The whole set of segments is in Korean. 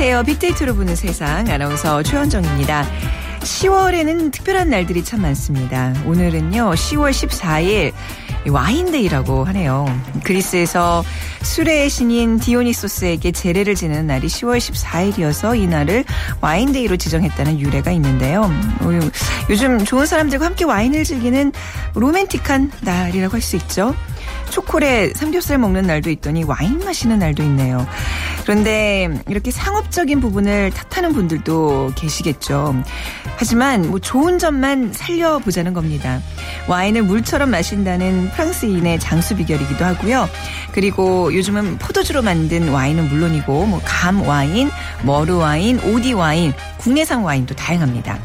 안녕하세요. 빅데이터로 보는 세상 아나운서 최원정입니다. 10월에는 특별한 날들이 참 많습니다. 오늘은요, 10월 14일 와인데이라고 하네요. 그리스에서 술의 신인 디오니소스에게 제례를 지내는 날이 10월 14일이어서 이 날을 와인데이로 지정했다는 유래가 있는데요. 어, 요즘 좋은 사람들과 함께 와인을 즐기는 로맨틱한 날이라고 할 수 있죠. 초콜릿 삼겹살 먹는 날도 있더니 와인 마시는 날도 있네요. 그런데 이렇게 상업적인 부분을 탓하는 분들도 계시겠죠. 하지만 뭐 좋은 점만 살려보자는 겁니다. 와인을 물처럼 마신다는 프랑스인의 장수 비결이기도 하고요. 그리고 요즘은 포도주로 만든 와인은 물론이고 뭐 감 와인, 머루 와인, 오디 와인, 국내산 와인도 다양합니다.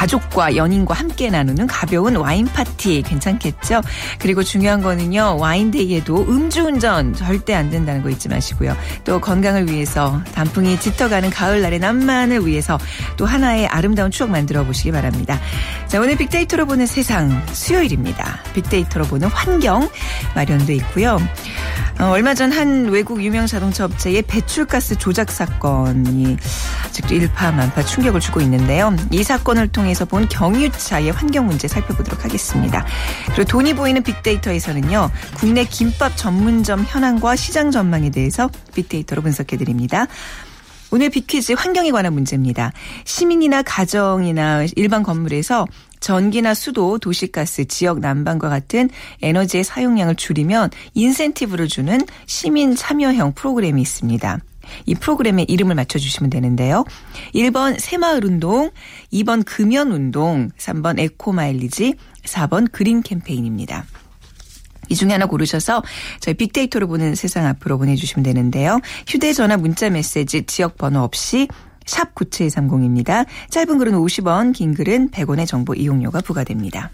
자, 가족과 연인과 함께 나누는 가벼운 와인 파티 괜찮겠죠? 그리고 중요한 거는요, 와인데이에도 음주운전 절대 안 된다는 거 잊지 마시고요. 또 건강을 위해서 단풍이 짙어가는 가을날의 낭만을 위해서 또 하나의 아름다운 추억 만들어 보시기 바랍니다. 자, 오늘 빅데이터로 보는 세상 수요일입니다. 빅데이터로 보는 환경 마련돼 있고요. 어, 얼마 전 한 외국 유명 자동차 업체의 배출가스 조작 사건이 아직도 일파만파 충격을 주고 있는데요. 이 사건을 통해 서 본 경유차의 환경 문제 살펴보도록 하겠습니다. 그리고 돈이 보이는 빅데이터에서는요. 국내 김밥 전문점 현황과 시장 전망에 대해서 빅데이터로 분석해 드립니다. 오늘 빅퀴즈 환경에 관한 문제입니다. 시민이나 가정이나 일반 건물에서 전기나 수도, 도시가스, 지역 난방과 같은 에너지의 사용량을 줄이면 인센티브를 주는 시민 참여형 프로그램이 있습니다. 이 프로그램의 이름을 맞춰주시면 되는데요. 1번 새마을운동, 2번 금연운동, 3번 에코마일리지, 4번 그린 캠페인입니다. 이 중에 하나 고르셔서 저희 빅데이터로 보는 세상 앞으로 보내주시면 되는데요. 휴대전화 문자 메시지 지역 번호 없이 샵 9730입니다. 짧은 글은 50원, 긴 글은 100원의 정보 이용료가 부과됩니다.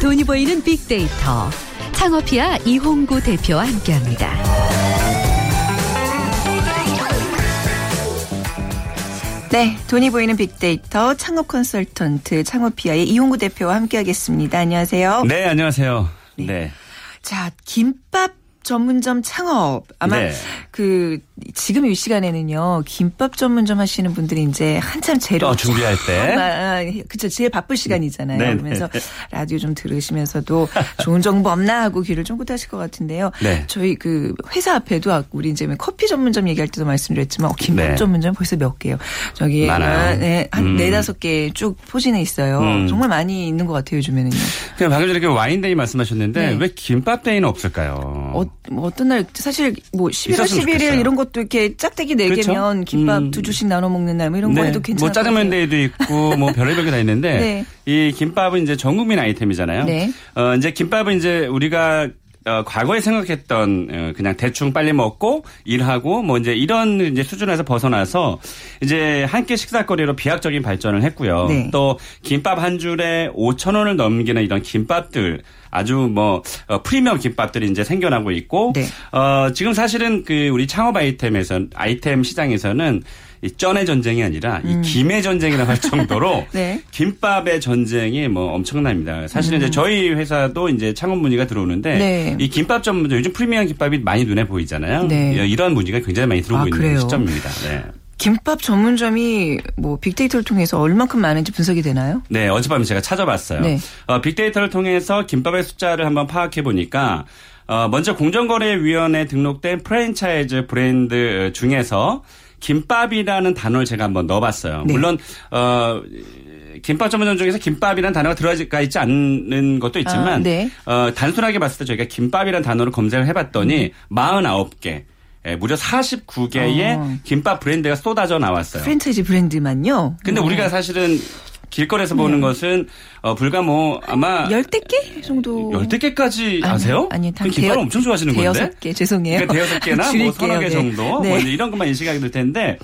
돈이 보이는 빅데이터. 창업피아 이홍구 대표와 함께합니다. 네, 돈이 보이는 빅데이터 창업 컨설턴트 창업피아의 이홍구 대표와 함께하겠습니다. 안녕하세요. 네, 안녕하세요. 네. 네. 자, 김밥 전문점 창업 아마 네. 그 지금 이 시간에는요 김밥 전문점 하시는 분들이 이제 한참 재료 어, 준비할 때 아, 그쵸 제일 바쁠 시간이잖아요 네, 네. 그러면서 네. 라디오 좀 들으시면서도 좋은 정보 없나 하고 귀를 쫑긋하실 것 같은데요 네. 저희 그 회사 앞에도 우리 이제 커피 전문점 얘기할 때도 말씀드렸지만 어, 김밥 네. 전문점 벌써 몇 개요 저기 많아요. 네, 한 음. 네다섯 개 쭉 포진해 있어요 음. 정말 많이 있는 것 같아요 요즘에는요 그냥 방금 전에 그 와인데이 말씀하셨는데 왜 김밥데이는 없을까요? 어, 뭐 어떤 날 사실 뭐 11월 11일 좋겠어요. 이런 것도 이렇게 짝대기 네 그렇죠? 개면 김밥 음. 두 줄씩 나눠 먹는 날 뭐 이런 네. 거에도 괜찮고 뭐 짜장면 데이도 있고 뭐 별의별 게 다 있는데 네. 이 김밥은 이제 전 국민 아이템이잖아요. 네. 어 이제 김밥은 이제 우리가 어, 과거에 생각했던 어, 그냥 대충 빨리 먹고 일하고 뭐 이제 이런 이제 수준에서 벗어나서 이제 한 끼 식사거리로 비약적인 발전을 했고요. 네. 또 김밥 한 줄에 5천 원을 넘기는 이런 김밥들 아주 뭐 어, 프리미엄 김밥들이 이제 생겨나고 있고 네. 어 지금 사실은 그 우리 창업 아이템에서 아이템 시장에서는 이 쩐의 전쟁이 아니라 이 음. 김의 전쟁이라고 할 정도로 네. 김밥의 전쟁이 뭐 엄청납니다. 사실은 음. 이제 저희 회사도 이제 창업 문의가 들어오는데 네. 이 김밥 전문점 요즘 프리미엄 김밥이 많이 눈에 보이잖아요. 네. 이런 문의가 굉장히 많이 들어오고 아, 있는 그래요? 시점입니다. 네. 김밥 전문점이 뭐 빅데이터를 통해서 얼만큼 많은지 분석이 되나요? 네, 어젯밤에 제가 찾아봤어요. 네. 어, 빅데이터를 통해서 김밥의 숫자를 한번 파악해 보니까 어, 먼저 공정거래위원회에 등록된 프랜차이즈 브랜드 중에서 김밥이라는 단어를 제가 한번 넣어봤어요. 네. 물론 어. 김밥 전문점 중에서 김밥이라는 단어가 들어가 있지 않는 것도 있지만 아, 네. 어, 단순하게 봤을 때 저희가 김밥이라는 단어를 검색을 해봤더니 음. 49개 예, 무려 49개의 어. 김밥 브랜드가 쏟아져 나왔어요. 프랜차이즈 브랜드만요? 근데 네. 우리가 사실은 길거리에서 보는 네. 것은 어, 불과 뭐 아마 열대 개 정도 열대 개까지 아세요? 아니, 아니 김밥을 엄청 좋아하시는 건데. 대여섯 개 죄송해요. 그러니까 대여섯 개나 뭐 서너 개 네. 정도 네. 뭐 이런 것만 인식하게 될 텐데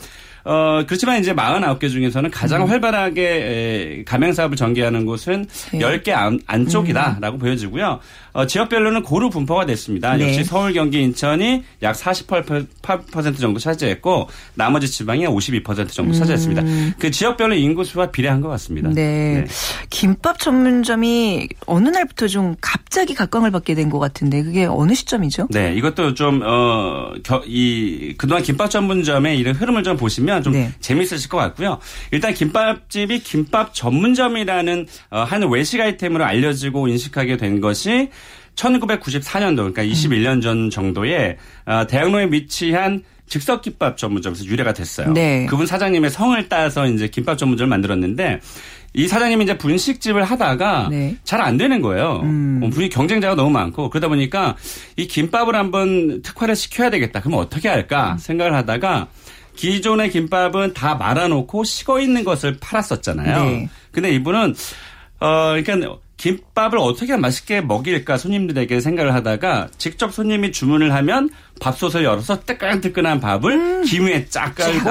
어, 그렇지만 이제 49개 중에서는 가장 음. 활발하게 가맹 사업을 전개하는 곳은 네. 10개 안, 안쪽이다라고 음. 보여지고요. 어, 지역별로는 고루 분포가 됐습니다. 네. 역시 서울, 경기, 인천이 약 48% 정도 차지했고 나머지 지방이 52% 정도 차지했습니다. 음. 그 지역별로 인구수와 비례한 것 같습니다. 네. 네. 김밥 전문점이 어느 날부터 좀 갑자기 각광을 받게 된 것 같은데 그게 어느 시점이죠? 네, 이것도 좀 어, 겨, 이 그동안 김밥 전문점의 이런 흐름을 좀 보시면 좀 네. 재미있으실 것 같고요. 일단 김밥집이 김밥 전문점이라는 어, 한 외식 아이템으로 알려지고 인식하게 된 것이 1994년도 그러니까 21년 전 정도에 어, 대학로에 위치한 즉석 김밥 전문점에서 유래가 됐어요. 네. 그분 사장님의 성을 따서 이제 김밥 전문점을 만들었는데 이 사장님이 이제 분식집을 하다가 네. 잘안 되는 거예요. 음. 어, 분위 경쟁자가 너무 많고 그러다 보니까 이 김밥을 한번 특화를 시켜야 되겠다. 그러면 어떻게 할까 음. 생각을 하다가 기존의 김밥은 다 말아놓고 식어 있는 것을 팔았었잖아요. 네. 근데 이분은 어 그러니까 김밥을 어떻게 맛있게 먹일까 손님들에게 생각을 하다가 직접 손님이 주문을 하면 밥솥을 열어서 뜨끈뜨끈한 밥을 음. 김 위에 쫙 깔고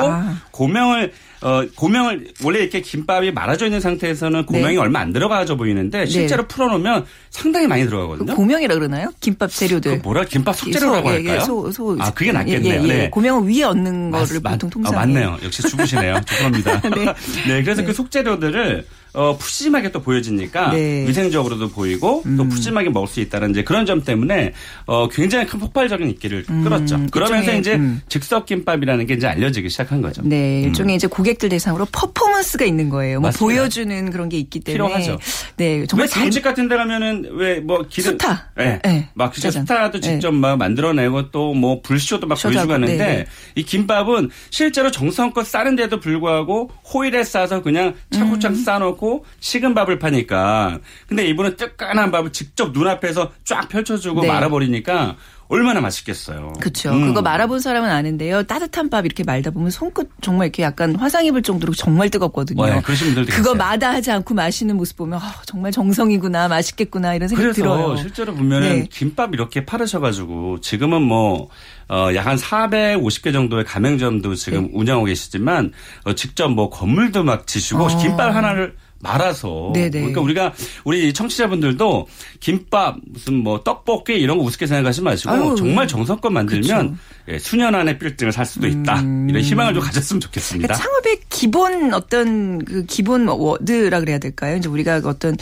고명을 어, 고명을 원래 이렇게 김밥이 말아져 있는 상태에서는 고명이 네. 얼마 안 들어가져 보이는데 실제로 네. 풀어놓으면 상당히 많이 들어가거든요. 고명이라 그러나요? 김밥 재료들. 뭐라 김밥 속재료라고 소, 할까요? 예, 예, 소, 소, 아 그게 낫겠네요. 예, 예. 네. 고명을 위에 얹는 거를 맞, 보통 통상. 아, 맞네요. 역시 주부시네요. 죄송합니다. 네. 네. 그래서 그 네. 속재료들을 어, 푸짐하게 또 보여지니까 네. 위생적으로도 보이고 음. 또 푸짐하게 먹을 수 있다는 이제 그런 점 때문에 어, 굉장히 큰 폭발적인 인기를 음. 끌었죠. 그러면서 이제 음. 즉석 김밥이라는 게 이제 알려지기 시작한 거죠. 네, 음. 일종의 이제 고객들 대상으로 퍼포먼스가 있는 거예요. 뭐 보여주는 그런 게 있기 때문에 필요하죠. 네, 정말 잘집 같은 데 가면은 왜 뭐 기름 스타, 네, 네. 막 진짜 스타도 직접 네. 막 만들어내고 또 뭐 불쇼도 막 보여주고 하는데 네, 네. 이 김밥은 실제로 정성껏 싸는데도 불구하고 호일에 싸서 그냥 차고창 음. 싸놓고 식은 밥을 파니까 근데 이분은 뜨끈한 밥을 직접 눈앞에서 쫙 펼쳐주고 네. 말아버리니까 얼마나 맛있겠어요. 그렇죠. 음. 그거 말아본 사람은 아는데요. 따뜻한 밥 이렇게 말다 보면 손끝 정말 이렇게 약간 화상 입을 정도로 정말 뜨겁거든요. 네, 그러신 분들도 그거 마다하지 않고 마시는 모습 보면 어, 정말 정성이구나 맛있겠구나 이런 생각 들어요. 실제로 보면은 네. 김밥 이렇게 팔으셔가지고 지금은 뭐 어, 약 한 450개 정도의 가맹점도 지금 네. 운영하고 계시지만 어, 직접 뭐 건물도 막 지시고 어. 김밥 하나를 말아서 네네. 그러니까 우리가 우리 청취자분들도 김밥 무슨 뭐 떡볶이 이런 거 우습게 생각하지 마시고 아유, 정말 정성껏 만들면 예, 수년 안에 빌딩을 살 수도 있다 음. 이런 희망을 좀 가졌으면 좋겠습니다. 그러니까 창업의 기본 어떤 그 기본 워드라 그래야 될까요? 이제 우리가 어떤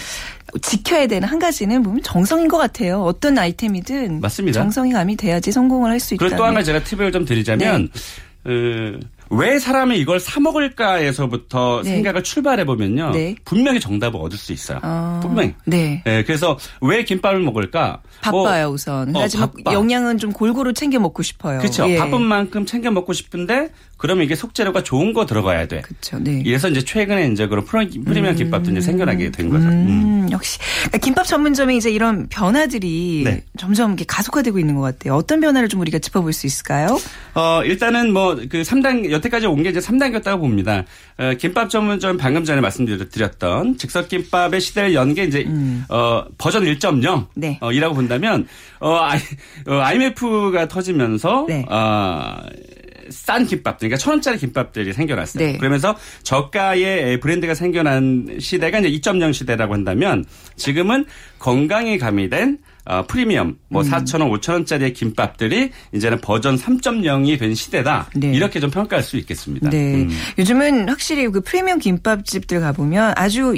지켜야 되는 한 가지는 보면 정성인 것 같아요. 어떤 아이템이든 맞습니다. 정성이 감이 돼야지 성공을 할 수 있다. 그리고 또 하나 제가 팁을 좀 드리자면 네. 어, 왜 사람이 이걸 사 먹을까에서부터 네. 생각을 출발해 보면요. 네. 분명히 정답을 얻을 수 있어요. 어. 분명히. 네. 네. 그래서 왜 김밥을 먹을까? 바빠요 뭐, 우선. 어, 하지만 바빠. 영양은 좀 골고루 챙겨 먹고 싶어요. 그렇죠. 예. 바쁜 만큼 챙겨 먹고 싶은데 그러면 이게 속재료가 좋은 거 들어가야 돼. 그렇죠. 네. 이래서 이제 최근에 이제 그런 프리미엄 음. 김밥도 이제 생겨나게 된 거죠. 음. 음. 역시 그러니까 김밥 전문점에 이제 이런 변화들이 네. 점점 가속화되고 있는 것 같아요. 어떤 변화를 좀 우리가 짚어볼 수 있을까요? 어 일단은 뭐 그 3단 여태까지 온 게 이제 3단계였다고 봅니다. 어, 김밥 전문점 방금 전에 말씀드렸던 즉석 김밥의 시대를 연 게 이제 음. 어 버전 1.0 네. 어, 이라고 본다면 어, I, 어 IMF가 터지면서 네. 어, 싼 김밥, 그러니까 천 원짜리 김밥들이 생겨났어요. 네. 그러면서 저가의 브랜드가 생겨난 시대가 이제 2.0 시대라고 한다면 지금은 건강이 가미된 어, 프리미엄 뭐 음. 4천 원, 5천 원짜리의 김밥들이 이제는 버전 3.0이 된 시대다. 네. 이렇게 좀 평가할 수 있겠습니다. 네. 음. 요즘은 확실히 그 프리미엄 김밥집들 가보면 아주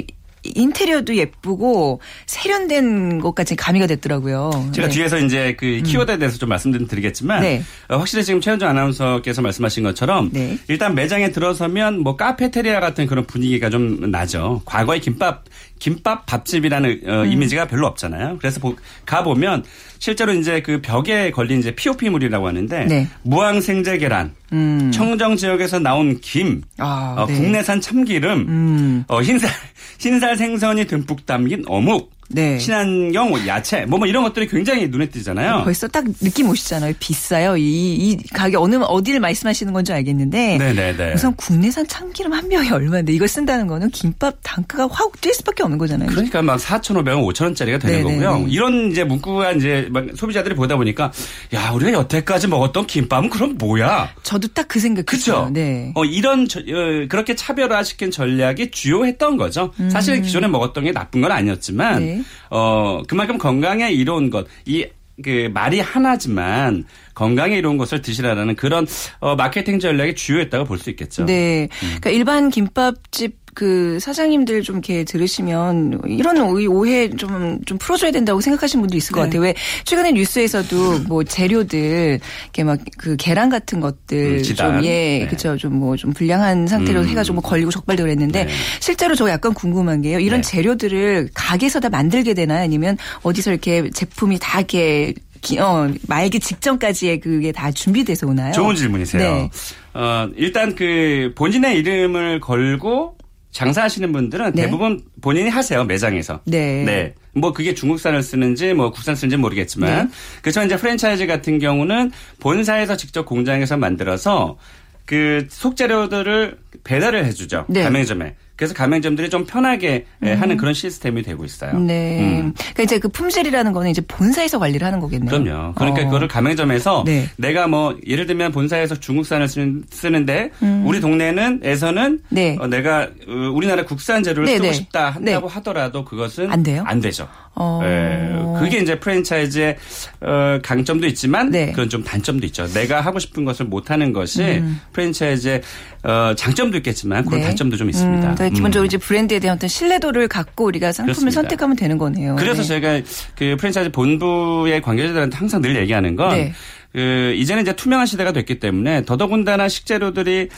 인테리어도 예쁘고 세련된 것까지 가미가 됐더라고요. 제가 네. 뒤에서 이제 그 음. 키워드에 대해서 좀 말씀드리겠지만 네. 어, 확실히 지금 최현정 아나운서께서 말씀하신 것처럼 네. 일단 매장에 들어서면 뭐 카페테리아 같은 그런 분위기가 좀 나죠. 과거의 김밥 김밥 밥집이라는 어, 음. 이미지가 별로 없잖아요. 그래서 가 보면 실제로 이제 그 벽에 걸린 이제 POP물이라고 하는데 네. 무항 생제 계란, 음. 청정 지역에서 나온 김, 아, 어, 네. 국내산 참기름, 음. 어, 흰살 흰살 생선이 듬뿍 담긴 어묵, 네. 친환경 뭐 야채 뭐, 뭐 이런 것들이 굉장히 눈에 띄잖아요. 벌써 딱 느낌 오시잖아요. 비싸요. 이, 이 가격 어느 어디를 말씀하시는 건지 알겠는데 네네네. 우선 국내산 참기름 한 병이 얼마인데 이걸 쓴다는 거는 김밥 단가가 확 뛸 수밖에 없는 거잖아요. 그러니까 막 4,500원, 5,000원짜리가 되는 네네네. 거고요. 이런 이제 문구가 이제 소비자들이 보다 보니까 야 우리가 여태까지 먹었던 김밥은 그럼 뭐야? 저도 딱 그 생각했어요. 네. 어 이런 저, 어, 그렇게 차별화시킨 전략이 주요했던 거죠. 음. 사실 기존에 먹었던 게 나쁜 건 아니었지만. 네. 어, 그만큼 건강에 이로운 것, 이, 그 말이 하나지만 건강에 이로운 것을 드시라라는 그런 어 마케팅 전략이 주요했다고 볼 수 있겠죠. 네. 음. 그러니까 일반 김밥집 그 사장님들 좀 이렇게 들으시면 이런 오해 좀, 좀 풀어줘야 된다고 생각하시는 분도 있을 것 네. 같아요. 왜 최근에 뉴스에서도 뭐 재료들 이렇게 막 그 계란 같은 것들 음, 좀 예, 네. 그쵸. 좀 뭐좀 뭐좀 불량한 상태로 음. 해가지고 뭐 걸리고 적발되고 그랬는데 네. 실제로 저 약간 궁금한 게요. 이런 네. 재료들을 가게에서 다 만들게 되나요? 아니면 어디서 이렇게 제품이 다 이렇게 어, 말기 직전까지의 그게 다 준비돼서 오나요? 좋은 질문이세요. 네. 어, 일단 그 본인의 이름을 걸고 장사하시는 분들은 네. 대부분 본인이 하세요 매장에서. 네. 네. 뭐 그게 중국산을 쓰는지 뭐 국산 쓰는지 모르겠지만 네. 그래서 이제 프랜차이즈 같은 경우는 본사에서 직접 공장에서 만들어서 그 속재료들을 배달을 해주죠 네. 가맹점에. 그래서 가맹점들이 좀 편하게 예, 음. 하는 그런 시스템이 되고 있어요. 네. 음. 그러니까 이제 그 품질이라는 거는 이제 본사에서 관리를 하는 거겠네요. 그럼요. 그러니까 어. 그거를 가맹점에서 네. 내가 뭐 예를 들면 본사에서 중국산을 쓰는, 데 음. 우리 동네는 에서는 네. 어, 내가 어, 우리나라 국산 재료를 네, 쓰고 네. 싶다 한다고 네. 하더라도 그것은 안 돼요. 안 되죠. 어. 네. 그게 이제 프랜차이즈의 어, 강점도 있지만 네. 그런 좀 단점도 있죠. 내가 하고 싶은 것을 못 하는 것이 음. 프랜차이즈의 어, 장점도 있겠지만 그런 네. 단점도 좀 있습니다. 음, 기본적으로 음. 이제 브랜드에 대한 어떤 신뢰도를 갖고 우리가 상품을 그렇습니다. 선택하면 되는 거네요. 그래서 네. 제가 그 프랜차이즈 본부의 관계자들한테 항상 늘 얘기하는 건 네. 그 이제는 이제 투명한 시대가 됐기 때문에 더더군다나 식재료들이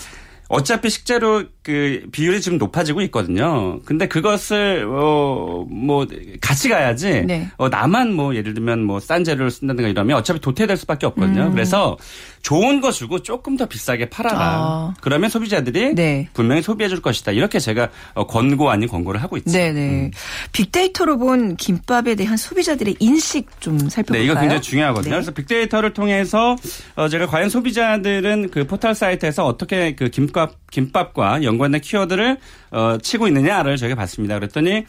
어차피 식재료 그 비율이 지금 높아지고 있거든요. 근데 그것을 어 뭐 같이 가야지. 네. 어 나만 뭐 예를 들면 뭐 싼 재료를 쓴다든가 이러면 어차피 도태될 수밖에 없거든요. 음. 그래서 좋은 거 주고 조금 더 비싸게 팔아라. 아. 그러면 소비자들이 네. 분명히 소비해 줄 것이다. 이렇게 제가 어, 권고 아닌 권고를 하고 있죠. 네네. 음. 빅데이터로 본 김밥에 대한 소비자들의 인식 좀 살펴볼까요? 네, 이거 굉장히 중요하거든요. 네. 그래서 빅데이터를 통해서 어 제가 과연 소비자들은 그 포털 사이트에서 어떻게 그 김밥 김밥과 연관된 키워드를 어 치고 있느냐를 저희가 봤습니다. 그랬더니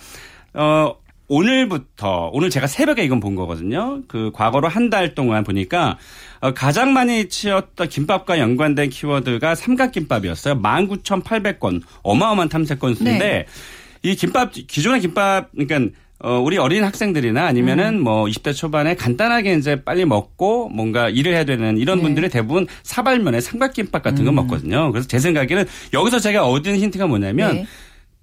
어 오늘부터 오늘 제가 새벽에 이건 본 거거든요. 그 과거로 한 달 동안 보니까 어, 가장 많이 치었던 김밥과 연관된 키워드가 삼각김밥이었어요. 19,800건 어마어마한 탐색 건수인데 네. 이 김밥 기존의 김밥 그러니까 어, 우리 어린 학생들이나 아니면은 음. 뭐 20대 초반에 간단하게 이제 빨리 먹고 뭔가 일을 해야 되는 이런 네. 분들이 대부분 사발면에 삼각김밥 같은 거 음. 먹거든요. 그래서 제 생각에는 여기서 제가 얻은 힌트가 뭐냐면 네.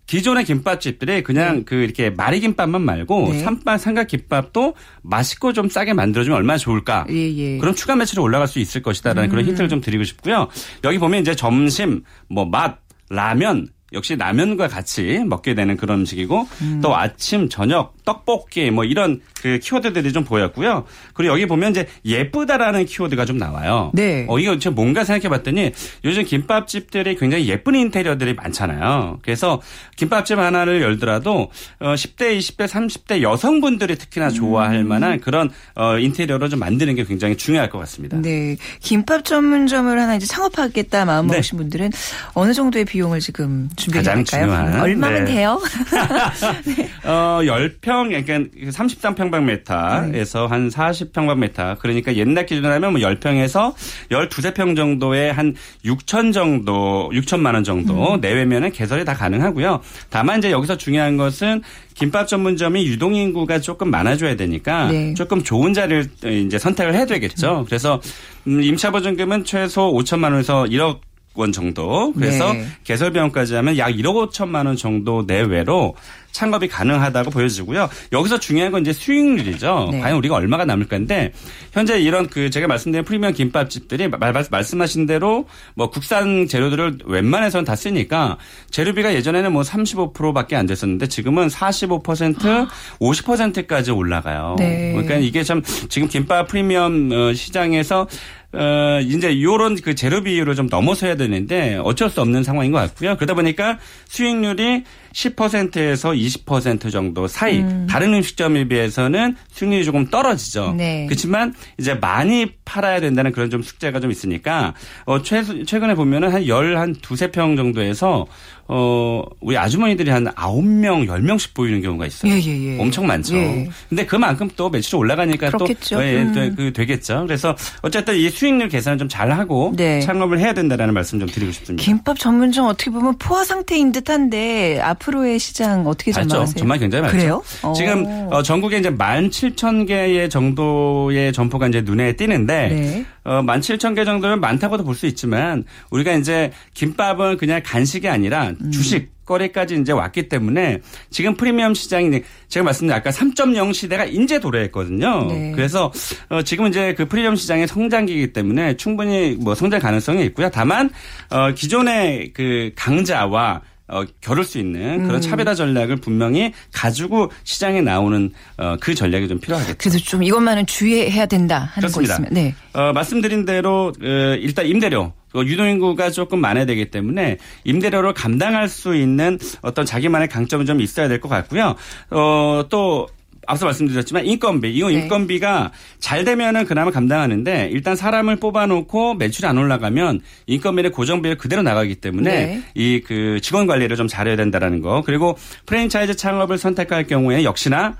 기존의 김밥집들이 그냥 네. 그 이렇게 마리김밥만 말고 네. 삼밥 삼각김밥도 맛있고 좀 싸게 만들어주면 얼마나 좋을까. 예, 예. 그럼 추가 매출이 올라갈 수 있을 것이다라는 음. 그런 힌트를 좀 드리고 싶고요. 여기 보면 이제 점심 뭐 맛, 라면 역시 라면과 같이 먹게 되는 그런 음식이고 음. 또 아침 저녁 떡볶이 뭐 이런 그 키워드들이 좀 보였고요. 그리고 여기 보면 이제 예쁘다라는 키워드가 좀 나와요. 네. 어 이거 제가 뭔가 생각해봤더니 요즘 김밥집들이 굉장히 예쁜 인테리어들이 많잖아요. 그래서 김밥집 하나를 열더라도 어 10대, 20대, 30대 여성분들이 특히나 좋아할 음. 만한 그런 어 인테리어를 좀 만드는 게 굉장히 중요할 것 같습니다. 네. 김밥 전문점을 하나 이제 창업하겠다 마음 네. 먹으신 네. 분들은 어느 정도의 비용을 지금 준비할까요? 중요한 얼마면 네. 돼요? 네. 어 10평 그러니까 33평방미터에서 네. 한 40평방미터 그러니까 옛날 기준으로 하면 뭐 10평에서 12세평 정도에 한 6천 정도 6천만 원 정도 음. 내외면은 개설이 다 가능하고요. 다만 이제 여기서 중요한 것은 김밥 전문점이 유동 인구가 조금 많아져야 되니까 네. 조금 좋은 자리를 이제 선택을 해야 되겠죠. 그래서 음, 임차 보증금은 최소 5천만 원에서 1억 원 정도. 그래서 네. 개설 비용까지 하면 약 1억 5천만 원 정도 내외로 창업이 가능하다고 보여지고요. 여기서 중요한 건 이제 수익률이죠. 네. 과연 우리가 얼마가 남을 건데 현재 이런 그 제가 말씀드린 프리미엄 김밥집들이 말, 말씀하신 대로 뭐 국산 재료들을 웬만해서는 다 쓰니까 재료비가 예전에는 뭐 35%밖에 안 됐었는데 지금은 45% 아. 50%까지 올라가요. 네. 그러니까 이게 참 지금 김밥 프리미엄 어, 시장에서 어, 이제 요런 그 재료 비율을 좀 넘어서야 되는데 어쩔 수 없는 상황인 것 같고요. 그러다 보니까 수익률이 10%에서 20% 정도 사이 음. 다른 음식점에 비해서는 수익률이 조금 떨어지죠. 네. 그렇지만 이제 많이 팔아야 된다는 그런 좀 숙제가 좀 있으니까 어 최, 최근에 보면은 한 열 한 두세 평 정도에서 어, 우리 아주머니들이 한 9명, 10명씩 보이는 경우가 있어요. 예, 예, 예. 엄청 많죠. 예. 근데 그만큼 또 매출이 올라가니까 그렇겠죠. 또 예, 음. 그 되겠죠. 그래서 어쨌든 이 수익률 계산을 좀 잘 하고 네. 창업을 해야 된다라는 말씀 좀 드리고 싶습니다. 김밥 전문점 어떻게 보면 포화 상태인 듯한데 앞 으로의 시장 어떻게 전망하세요? 정말 굉장히 많죠. 그래요? 지금 어, 전국에 이제 17,000개의 정도의 점포가 이제 눈에 띄는데 네. 어, 17,000개 정도면 많다고도 볼 수 있지만 우리가 이제 김밥은 그냥 간식이 아니라 음. 주식 거래까지 이제 왔기 때문에 지금 프리미엄 시장이 제가 말씀드린 아까 3.0 시대가 인제 도래했거든요. 네. 그래서 어 지금은 이제 그 프리미엄 시장의 성장기이기 때문에 충분히 뭐 성장 가능성이 있고요. 다만 어 기존의 그 강자와 어, 겨룰 수 있는 그런 음. 차별화 전략을 분명히 가지고 시장에 나오는 어, 그 전략이 좀 필요하겠죠. 그래서 좀 이것만은 주의해야 된다 하는 그렇습니다. 네. 어, 말씀드린 대로 어, 일단 임대료 유동인구가 조금 많아야 되기 때문에 임대료를 감당할 수 있는 어떤 자기만의 강점은 좀 있어야 될 것 같고요. 어, 또 앞서 말씀드렸지만 인건비, 이거 네. 인건비가 잘 되면은 그나마 감당하는데 일단 사람을 뽑아놓고 매출이 안 올라가면 인건비는 고정비를 그대로 나가기 때문에 네. 이그 직원 관리를 좀 잘해야 된다라는 거 그리고 프랜차이즈 창업을 선택할 경우에 역시나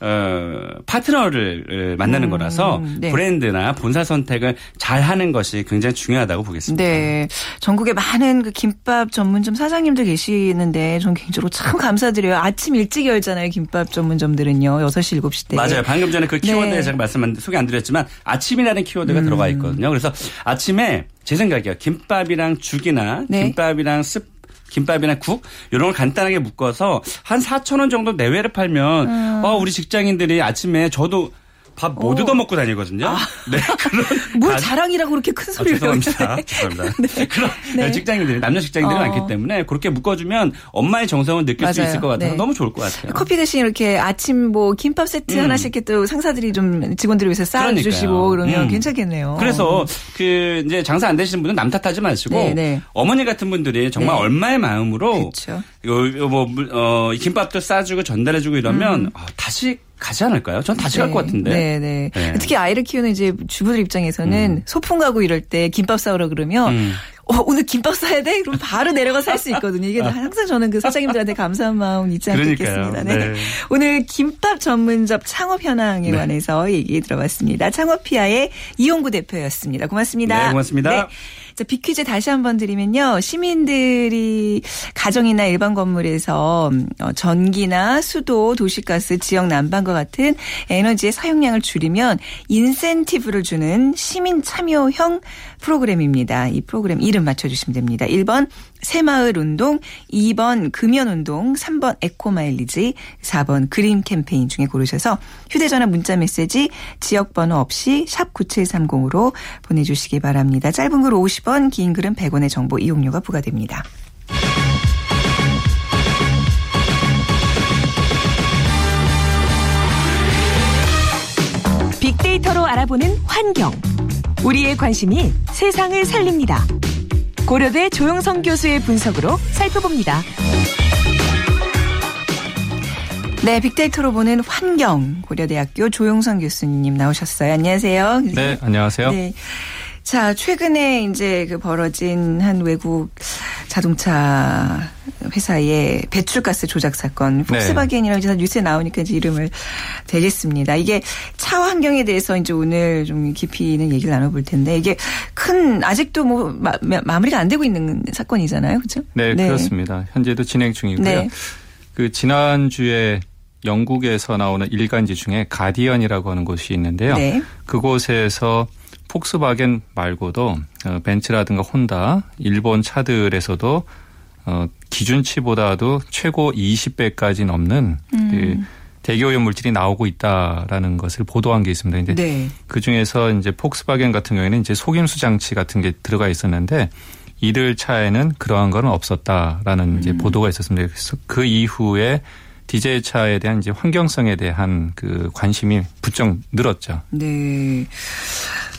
어, 파트너를 만나는 음, 거라서 네. 브랜드나 본사 선택을 잘 하는 것이 굉장히 중요하다고 보겠습니다. 네. 전국에 많은 그 김밥 전문점 사장님들 계시는데 전 개인적으로 참 감사드려요. 아침 일찍 열잖아요. 김밥 전문점들은요. 6시, 7시 때. 맞아요. 방금 전에 그 키워드에 네. 제가 말씀 소개 안 드렸지만 아침이라는 키워드가 음. 들어가 있거든요. 그래서 아침에 제 생각이요. 김밥이랑 죽이나 네. 김밥이랑 습 김밥이나 국 이런 걸 간단하게 묶어서 한 4천 원 정도 내외를 팔면 음. 어 우리 직장인들이 아침에 저도 밥못 얻어 먹고 다니거든요. 아. 네, 그런 뭘 자랑이라고 그렇게 큰 소리를 아, 죄송합니다. 죄송합니다. 네. 그런 네. 직장인들이 남녀 직장인들이 어. 많기 때문에 그렇게 묶어주면 엄마의 정성을 느낄 맞아요. 수 있을 것 같아서 네. 너무 좋을 것 같아요. 커피 대신 이렇게 아침 뭐 김밥 세트 음. 하나씩 이렇게 또 상사들이 좀 직원들을 위해서 쌓아주시고 그러면 음. 괜찮겠네요. 그래서 그 이제 장사 안 되시는 분은 남 탓하지 마시고 네, 네. 어머니 같은 분들이 정말 네. 얼마의 마음으로 그렇죠. 이거 뭐 어, 김밥도 싸주고 전달해주고 이러면 음. 어, 다시 가지 않을까요? 전 다시 네. 갈것 같은데. 네, 네, 네. 특히 아이를 키우는 이제 주부들 입장에서는 음. 소풍 가고 이럴 때 김밥 싸우라 그러면 음. 어, 오늘 김밥 사야 돼? 그럼 바로 내려가 살수 있거든요. 이게 항상 저는 그 사장님들한테 감사한 마음 잊지 않겠습니다. 네. 네. 오늘 김밥 전문점 창업 현황에 네. 관해서 얘기 들어봤습니다. 창업피아의 이용구 대표였습니다. 고맙습니다. 네, 고맙습니다. 네. 자, 비퀴즈 다시 한번 드리면요. 시민들이 가정이나 일반 건물에서 어, 전기나 수도, 도시가스, 지역 난방과 같은 에너지의 사용량을 줄이면 인센티브를 주는 시민 참여형 프로그램입니다. 이 프로그램 이름 맞춰주시면 됩니다. 1번 새마을 운동, 2번 금연 운동, 3번 에코 마일리지, 4번 그림 캠페인 중에 고르셔서 휴대전화 문자 메시지 지역 번호 없이 샵 9730으로 보내주시기 바랍니다. 짧은 글 50원, 긴 글은 100원의 정보 이용료가 부과됩니다. 빅데이터로 알아보는 환경. 우리의 관심이 세상을 살립니다. 고려대 조영성 교수의 분석으로 살펴봅니다. 네, 빅데이터로 보는 환경 고려대학교 조영성 교수님 나오셨어요. 안녕하세요. 네, 안녕하세요. 네. 자, 최근에 이제 그 벌어진 한 외국 자동차 회사의 배출가스 조작 사건, 네. 폭스바겐이라고 네. 뉴스에 나오니까 이제 이름을 대겠습니다. 이게 차 환경에 대해서 이제 오늘 좀 깊이 있는 얘기를 나눠볼 텐데 이게 큰 아직도 뭐 마, 마무리가 안 되고 있는 사건이잖아요, 그렇죠? 네, 네. 그렇습니다. 현재도 진행 중이고요. 네. 그 지난 주에 영국에서 나오는 일간지 중에 가디언이라고 하는 곳이 있는데요. 네. 그곳에서 폭스바겐 말고도 어, 벤츠라든가 혼다, 일본 차들에서도 어, 기준치보다도 최고 20배까지 넘는 음. 그 대기오염 물질이 나오고 있다라는 것을 보도한 게 있습니다. 이제 네. 그 중에서 이제 폭스바겐 같은 경우에는 이제 속임수 장치 같은 게 들어가 있었는데 이들 차에는 그러한 건 없었다라는 음. 이제 보도가 있었습니다. 그래서 그 이후에 디젤 차에 대한 이제 환경성에 대한 그 관심이 부쩍 늘었죠. 네.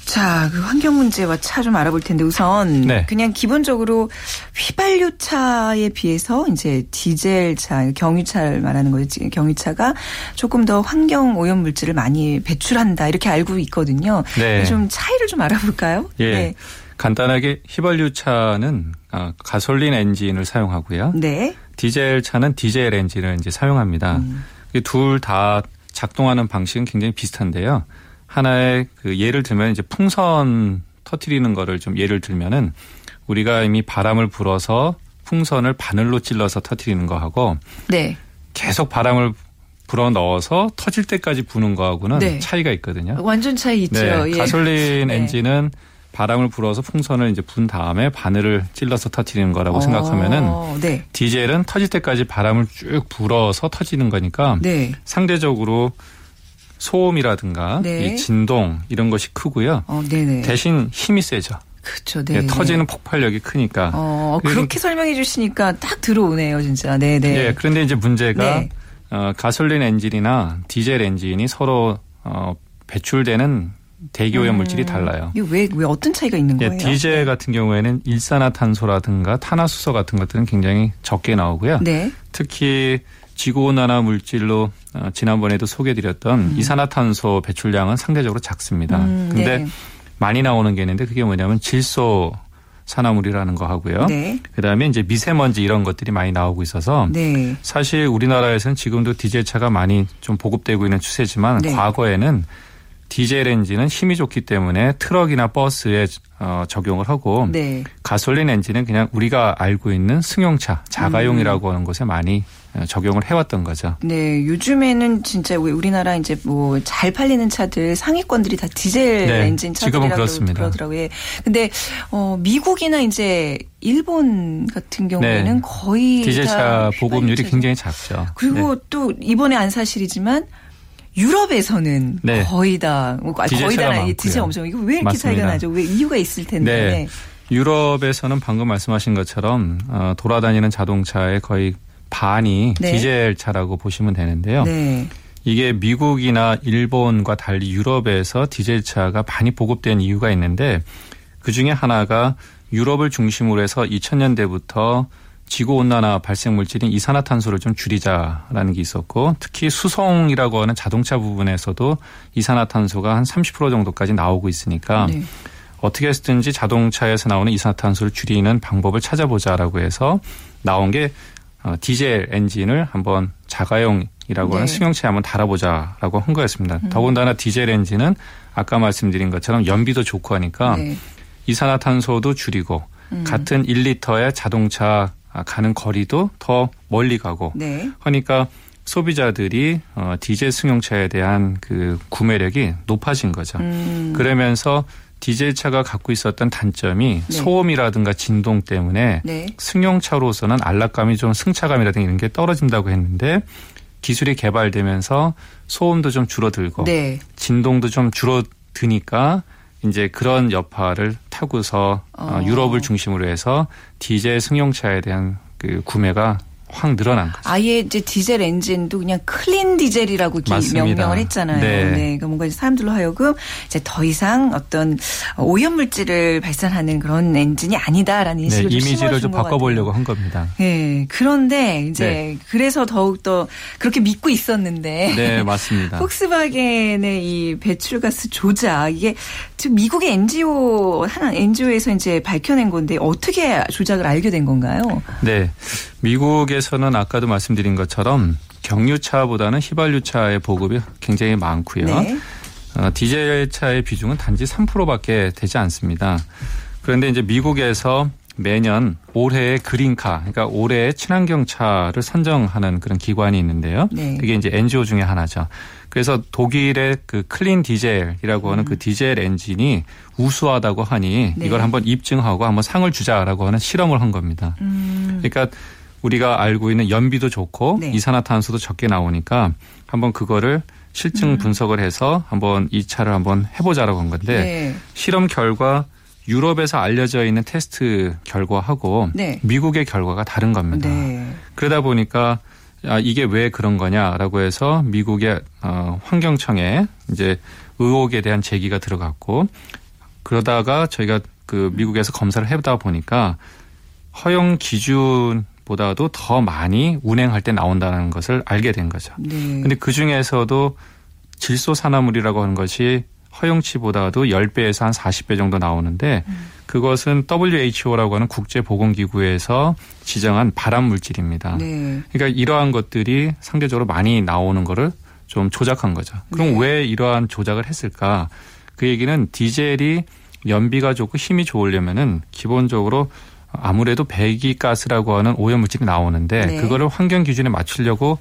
자, 그 환경 문제와 차 좀 알아볼 텐데 우선 네. 그냥 기본적으로 휘발유 차에 비해서 이제 디젤 차, 경유차를 말하는 거예요. 경유차가 조금 더 환경 오염 물질을 많이 배출한다 이렇게 알고 있거든요. 네. 좀 차이를 좀 알아볼까요? 예. 네. 간단하게 휘발유 차는 어, 가솔린 엔진을 사용하고요. 네. 디젤 차는 디젤 엔진을 이제 사용합니다. 음. 둘다 작동하는 방식은 굉장히 비슷한데요. 하나의 그 예를 들면 이제 풍선 터트리는 거를 좀 예를 들면은 우리가 이미 바람을 불어서 풍선을 바늘로 찔러서 터트리는 거하고 네. 계속 바람을 불어 넣어서 터질 때까지 부는 거하고는 네. 차이가 있거든요. 완전 차이 있죠. 네. 예. 가솔린 네. 엔진은 바람을 불어서 풍선을 이제 분 다음에 바늘을 찔러서 터트리는 거라고 어, 생각하면은 네. 디젤은 터질 때까지 바람을 쭉 불어서 터지는 거니까 네. 상대적으로 소음이라든가 네. 이 진동 이런 것이 크고요. 어, 대신 힘이 세죠. 그렇죠. 네. 터지는 폭발력이 크니까. 어, 그렇게 설명해 주시니까 딱 들어오네요, 진짜. 네, 네. 예, 그런데 이제 문제가 네. 어, 가솔린 엔진이나 디젤 엔진이 서로 어, 배출되는 대기오염 음. 물질이 달라요. 이거 왜, 왜 어떤 차이가 있는 예, 거예요? 예, 디젤 네. 같은 경우에는 일산화탄소라든가 탄화수소 같은 것들은 굉장히 적게 나오고요. 네. 특히 지구온난화 물질로 어, 지난번에도 소개드렸던 음. 이산화탄소 배출량은 상대적으로 작습니다. 음, 근데 네. 많이 나오는 게 있는데 그게 뭐냐면 질소 산화물이라는 거 하고요. 네. 그다음에 이제 미세먼지 이런 것들이 많이 나오고 있어서 네. 사실 우리나라에서는 지금도 디젤 차가 많이 좀 보급되고 있는 추세지만 네. 과거에는 디젤 엔진은 힘이 좋기 때문에 트럭이나 버스에 어, 적용을 하고 네. 가솔린 엔진은 그냥 우리가 알고 있는 승용차 자가용이라고 음. 하는 곳에 많이 어, 적용을 해왔던 거죠. 네, 요즘에는 진짜 우리나라 이제 뭐 잘 팔리는 차들 상위권들이 다 디젤 네, 엔진 차들이라고 그러더라고요. 근데 어 미국이나 이제 일본 같은 경우에는 네, 거의 디젤차 보급률이 굉장히 작죠. 그리고 네. 또 이번에 안 사 실이지만 유럽에서는 네. 거의 다 뭐, 거의 다 디젤 엄청 이거 왜 이렇게 맞습니다. 차이가 나죠? 왜 이유가 있을 텐데. 네. 유럽에서는 방금 말씀하신 것처럼 어, 돌아다니는 자동차의 거의 반이 네. 디젤 차라고 보시면 되는데요. 네. 이게 미국이나 일본과 달리 유럽에서 디젤 차가 많이 보급된 이유가 있는데 그 중에 하나가 유럽을 중심으로 해서 2000년대부터 지구 온난화 발생 물질인 이산화탄소를 좀 줄이자라는 게 있었고 특히 수송이라고 하는 자동차 부분에서도 이산화탄소가 한 30% 정도까지 나오고 있으니까 네. 어떻게 해서든지 자동차에서 나오는 이산화탄소를 줄이는 방법을 찾아보자라고 해서 나온 게 어, 디젤 엔진을 한번 자가용이라고 네. 하는 승용차에 한번 달아보자라고 한 거였습니다. 음. 더군다나 디젤 엔진은 아까 말씀드린 것처럼 연비도 좋고 하니까 네. 이산화탄소도 줄이고 음. 같은 1리터의 자동차 아, 가는 거리도 더 멀리 가고 네. 하니까 소비자들이 어, 디젤 승용차에 대한 그 구매력이 높아진 거죠. 음. 그러면서 디젤 차가 갖고 있었던 단점이 네. 소음이라든가 진동 때문에 네. 승용차로서는 안락감이 좀 승차감이라든가 이런 게 떨어진다고 했는데 기술이 개발되면서 소음도 좀 줄어들고 네. 진동도 좀 줄어드니까 이제 그런 여파를 타고서 어. 어. 유럽을 중심으로 해서 디젤 승용차에 대한 그 구매가 확 늘어난 거죠. 아예 이제 디젤 엔진도 그냥 clean 디젤이라고 명명을 했잖아요. 네. 네. 그러니까 뭔가 사람들로 하여금 이제 더 이상 어떤 오염 물질을 발산하는 그런 엔진이 아니다라는 인식을 네, 이미지를 좀 바꿔보려고 한 겁니다. 네. 그런데 이제 네. 그래서 더욱 더 그렇게 믿고 있었는데. 네, 맞습니다. 폭스바겐의 이 배출가스 조작 이게 지금 미국의 NGO 하나 NGO에서 이제 밝혀낸 건데 어떻게 조작을 알게 된 건가요? 네. 미국 에서는 아까도 말씀드린 것처럼 경유차보다는 휘발유차의 보급이 굉장히 많고요. 네. 어, 디젤차의 비중은 단지 3%밖에 되지 않습니다. 그런데 이제 미국에서 매년 올해의 그린카, 그러니까 올해의 친환경차를 선정하는 그런 기관이 있는데요. 네. 그게 이제 NGO 중에 하나죠. 그래서 독일의 그 clean 디젤이라고 하는 그 음. 그 디젤 엔진이 우수하다고 하니 네. 이걸 한번 입증하고 한번 상을 주자라고 하는 실험을 한 겁니다. 음. 그러니까 우리가 알고 있는 연비도 좋고 네. 이산화탄소도 적게 나오니까 한번 그거를 실증 음. 분석을 해서 한번 이 차를 한번 해보자라고 한 건데 네. 실험 결과 유럽에서 알려져 있는 테스트 결과하고 네. 미국의 결과가 다른 겁니다. 네. 그러다 보니까 아, 이게 왜 그런 거냐라고 해서 미국의 어, 환경청에 이제 의혹에 대한 제기가 들어갔고 그러다가 저희가 그 미국에서 검사를 해보다 보니까 허용 기준 보다도 더 많이 운행할 때 나온다는 것을 알게 된 거죠. 네. 근데 그 중에서도 질소 산화물이라고 하는 것이 허용치보다도 10배에서 한 40배 정도 나오는데 음. 그것은 WHO라고 하는 국제보건기구에서 지정한 발암 물질입니다. 네. 그러니까 이러한 것들이 상대적으로 많이 나오는 거를 좀 조작한 거죠. 그럼 네. 왜 이러한 조작을 했을까? 그 얘기는 디젤이 연비가 좋고 힘이 좋으려면은 기본적으로 아무래도 배기가스라고 하는 오염물질이 나오는데 네. 그거를 환경 기준에 맞추려고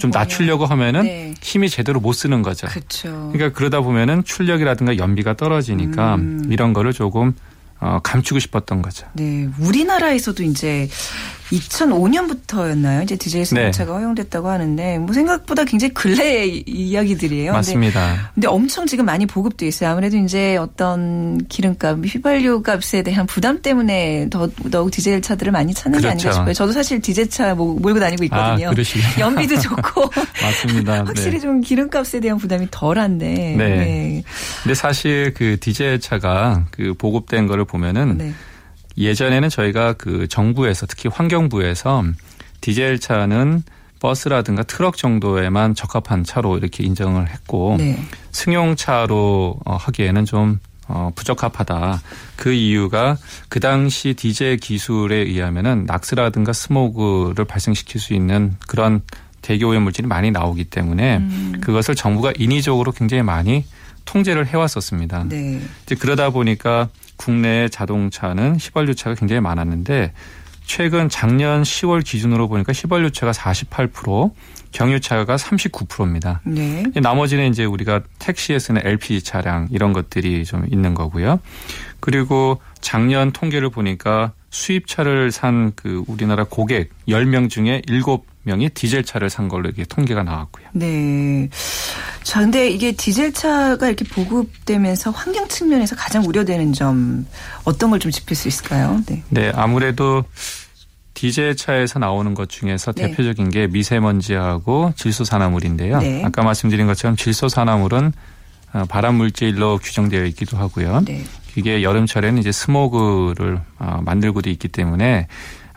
좀 낮추려고 하면은 네. 힘이 제대로 못 쓰는 거죠. 그쵸. 그러니까 그러다 보면은 출력이라든가 연비가 떨어지니까 음. 이런 거를 조금 어, 감추고 싶었던 거죠. 네. 우리나라에서도 이제 2005년부터였나요? 이제 디젤 승용차가 네. 허용됐다고 하는데 뭐 생각보다 굉장히 근래의 이야기들이에요. 맞습니다. 근데, 근데, 엄청 지금 많이 보급돼 있어요. 아무래도 이제 어떤 기름값, 휘발유 값에 대한 부담 때문에 더 더욱 디젤 차들을 많이 찾는 그렇죠. 게 아닌가 싶어요. 저도 사실 디젤 차 몰고 다니고 있거든요. 아, 연비도 좋고 맞습니다. 확실히 네. 좀 기름값에 대한 부담이 덜한데. 네. 네. 근데 사실 그 디젤 차가 그 보급된 거를 보면은 네. 예전에는 저희가 그 정부에서 특히 환경부에서 디젤 차는 버스라든가 트럭 정도에만 적합한 차로 이렇게 인정을 했고 네. 승용차로 어, 하기에는 좀 어, 부적합하다. 그 이유가 그 당시 디젤 기술에 의하면은 낙스라든가 스모그를 발생시킬 수 있는 그런 대기 오염 물질이 많이 나오기 때문에 음. 그것을 정부가 인위적으로 굉장히 많이 통제를 해왔었습니다. 네. 이제 그러다 보니까 국내 자동차는 휘발유차가 굉장히 많았는데 최근 작년 10월 기준으로 보니까 휘발유차가 48%, 경유차가 39%입니다. 네. 나머지는 이제 우리가 택시에 쓰는 LPG 차량 이런 것들이 좀 있는 거고요. 그리고 작년 통계를 보니까 수입차를 산 그 우리나라 고객 10명 중에 7 명이 디젤 차를 산 걸로 이게 통계가 나왔고요. 네. 자, 근데 이게 디젤 차가 이렇게 보급되면서 환경 측면에서 가장 우려되는 점 어떤 걸 좀 짚을 수 있을까요? 네. 네, 아무래도 디젤 차에서 나오는 것 중에서 네. 대표적인 게 미세먼지하고 질소산화물인데요. 네. 아까 말씀드린 것처럼 질소산화물은 어, 발암 물질로 규정되어 있기도 하고요. 네. 이게 여름철에는 이제 스모그를 어, 만들고도 있기 때문에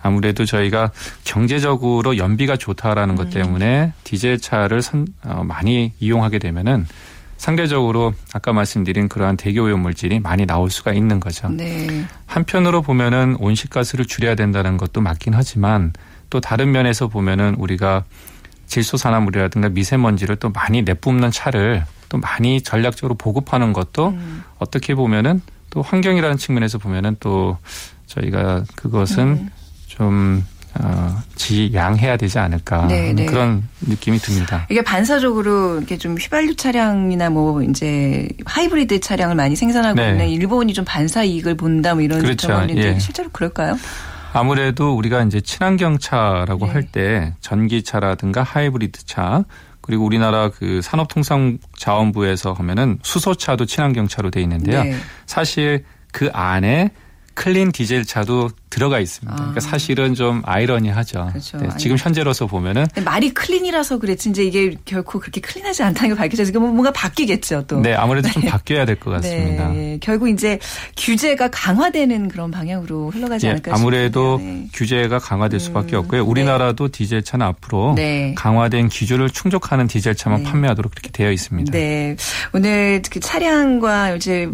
아무래도 저희가 경제적으로 연비가 좋다라는 것 음. 때문에 디젤 차를 선, 어, 많이 이용하게 되면은 상대적으로 아까 말씀드린 그러한 대기 오염 물질이 많이 나올 수가 있는 거죠. 네. 한편으로 보면은 온실가스를 줄여야 된다는 것도 맞긴 하지만 또 다른 면에서 보면은 우리가 질소산화물이라든가 미세먼지를 또 많이 내뿜는 차를 또 많이 전략적으로 보급하는 것도 음. 어떻게 보면은 또 환경이라는 측면에서 보면은 또 저희가 그것은 음. 좀 어, 지양해야 되지 않을까 네, 네. 그런 느낌이 듭니다. 이게 반사적으로 이렇게 좀 휘발유 차량이나 뭐 이제 하이브리드 차량을 많이 생산하고 네. 있는 일본이 좀 반사 이익을 본다 뭐 이런 그렇죠. 예. 실제로 그럴까요? 아무래도 우리가 이제 친환경 차라고 네. 할때 전기차라든가 하이브리드 차 그리고 우리나라 그 산업통상자원부에서 하면은 수소차도 친환경 차로 돼 있는데요. 네. 사실 그 안에 clean 디젤 차도 들어가 있습니다. 그러니까 아. 그러니까 사실은 좀 아이러니하죠. 그렇죠. 네, 지금 현재로서 보면은 말이 clean이라서 그랬지 이제 이게 결코 그렇게 clean하지 않다는 게 밝혀져서 뭐 뭔가 바뀌겠죠 또. 네, 아무래도 네. 좀 바뀌어야 될 것 같습니다. 네, 결국 이제 규제가 강화되는 그런 방향으로 흘러가지 네, 않을까 아무래도 네. 규제가 강화될 수밖에 음, 없고요. 우리나라도 디젤 차는 앞으로 네. 강화된 기준을 충족하는 디젤 차만 네. 판매하도록 그렇게 되어 있습니다. 네, 오늘 그 차량과 이제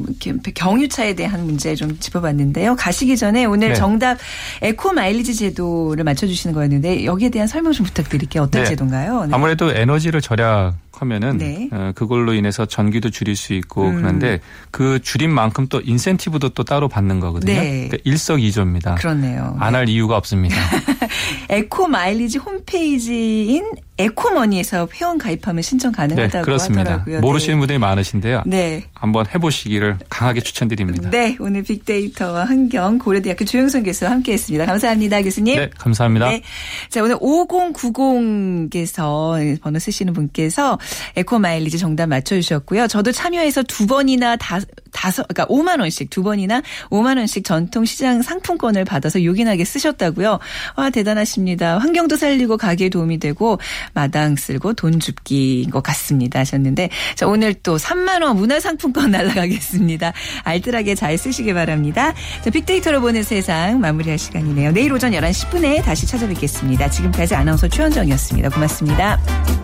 경유차에 대한 문제 좀 짚어봤는데요. 가시기 전에 오늘 정답 정답 에코 마일리지 제도를 맞춰주시는 거였는데 여기에 대한 설명 좀 부탁드릴게요. 어떤 네. 제도인가요? 네. 아무래도 에너지를 절약하면은 네. 어, 그걸로 인해서 전기도 줄일 수 있고 음. 그런데 그 줄인 만큼 또 인센티브도 또 따로 받는 거거든요. 네. 그러니까 일석이조입니다. 그렇네요. 안 할 이유가 없습니다. 에코 마일리지 홈페이지인 에코머니에서 회원 가입하면 신청 가능하다고 네, 그렇습니다. 하더라고요. 모르시는 네. 분들이 많으신데요. 네. 한번 해보시기를 강하게 추천드립니다. 네. 오늘 빅데이터와 환경 고려대학교 조영선 교수와 함께했습니다. 감사합니다. 교수님. 네. 감사합니다. 네. 자 오늘 5090께서 번호 쓰시는 분께서 에코 마일리지 정답 맞춰주셨고요. 저도 참여해서 두 번이나 다, 다섯, 그러니까 5만 원씩 두 번이나 5만 원씩 전통 시장 상품권을 받아서 요긴하게 쓰셨다고요. 와 대단하십니다. 환경도 살리고 가게에 도움이 되고 마당 쓸고 돈 줍기인 것 같습니다 하셨는데 자 오늘 또 3만 원 문화 상품권 날라가겠습니다. 알뜰하게 잘 쓰시기 바랍니다. 자 빅데이터로 보는 세상 마무리할 시간이네요. 내일 오전 11시 10분에 다시 찾아뵙겠습니다. 지금까지 아나운서 최원정이었습니다. 고맙습니다.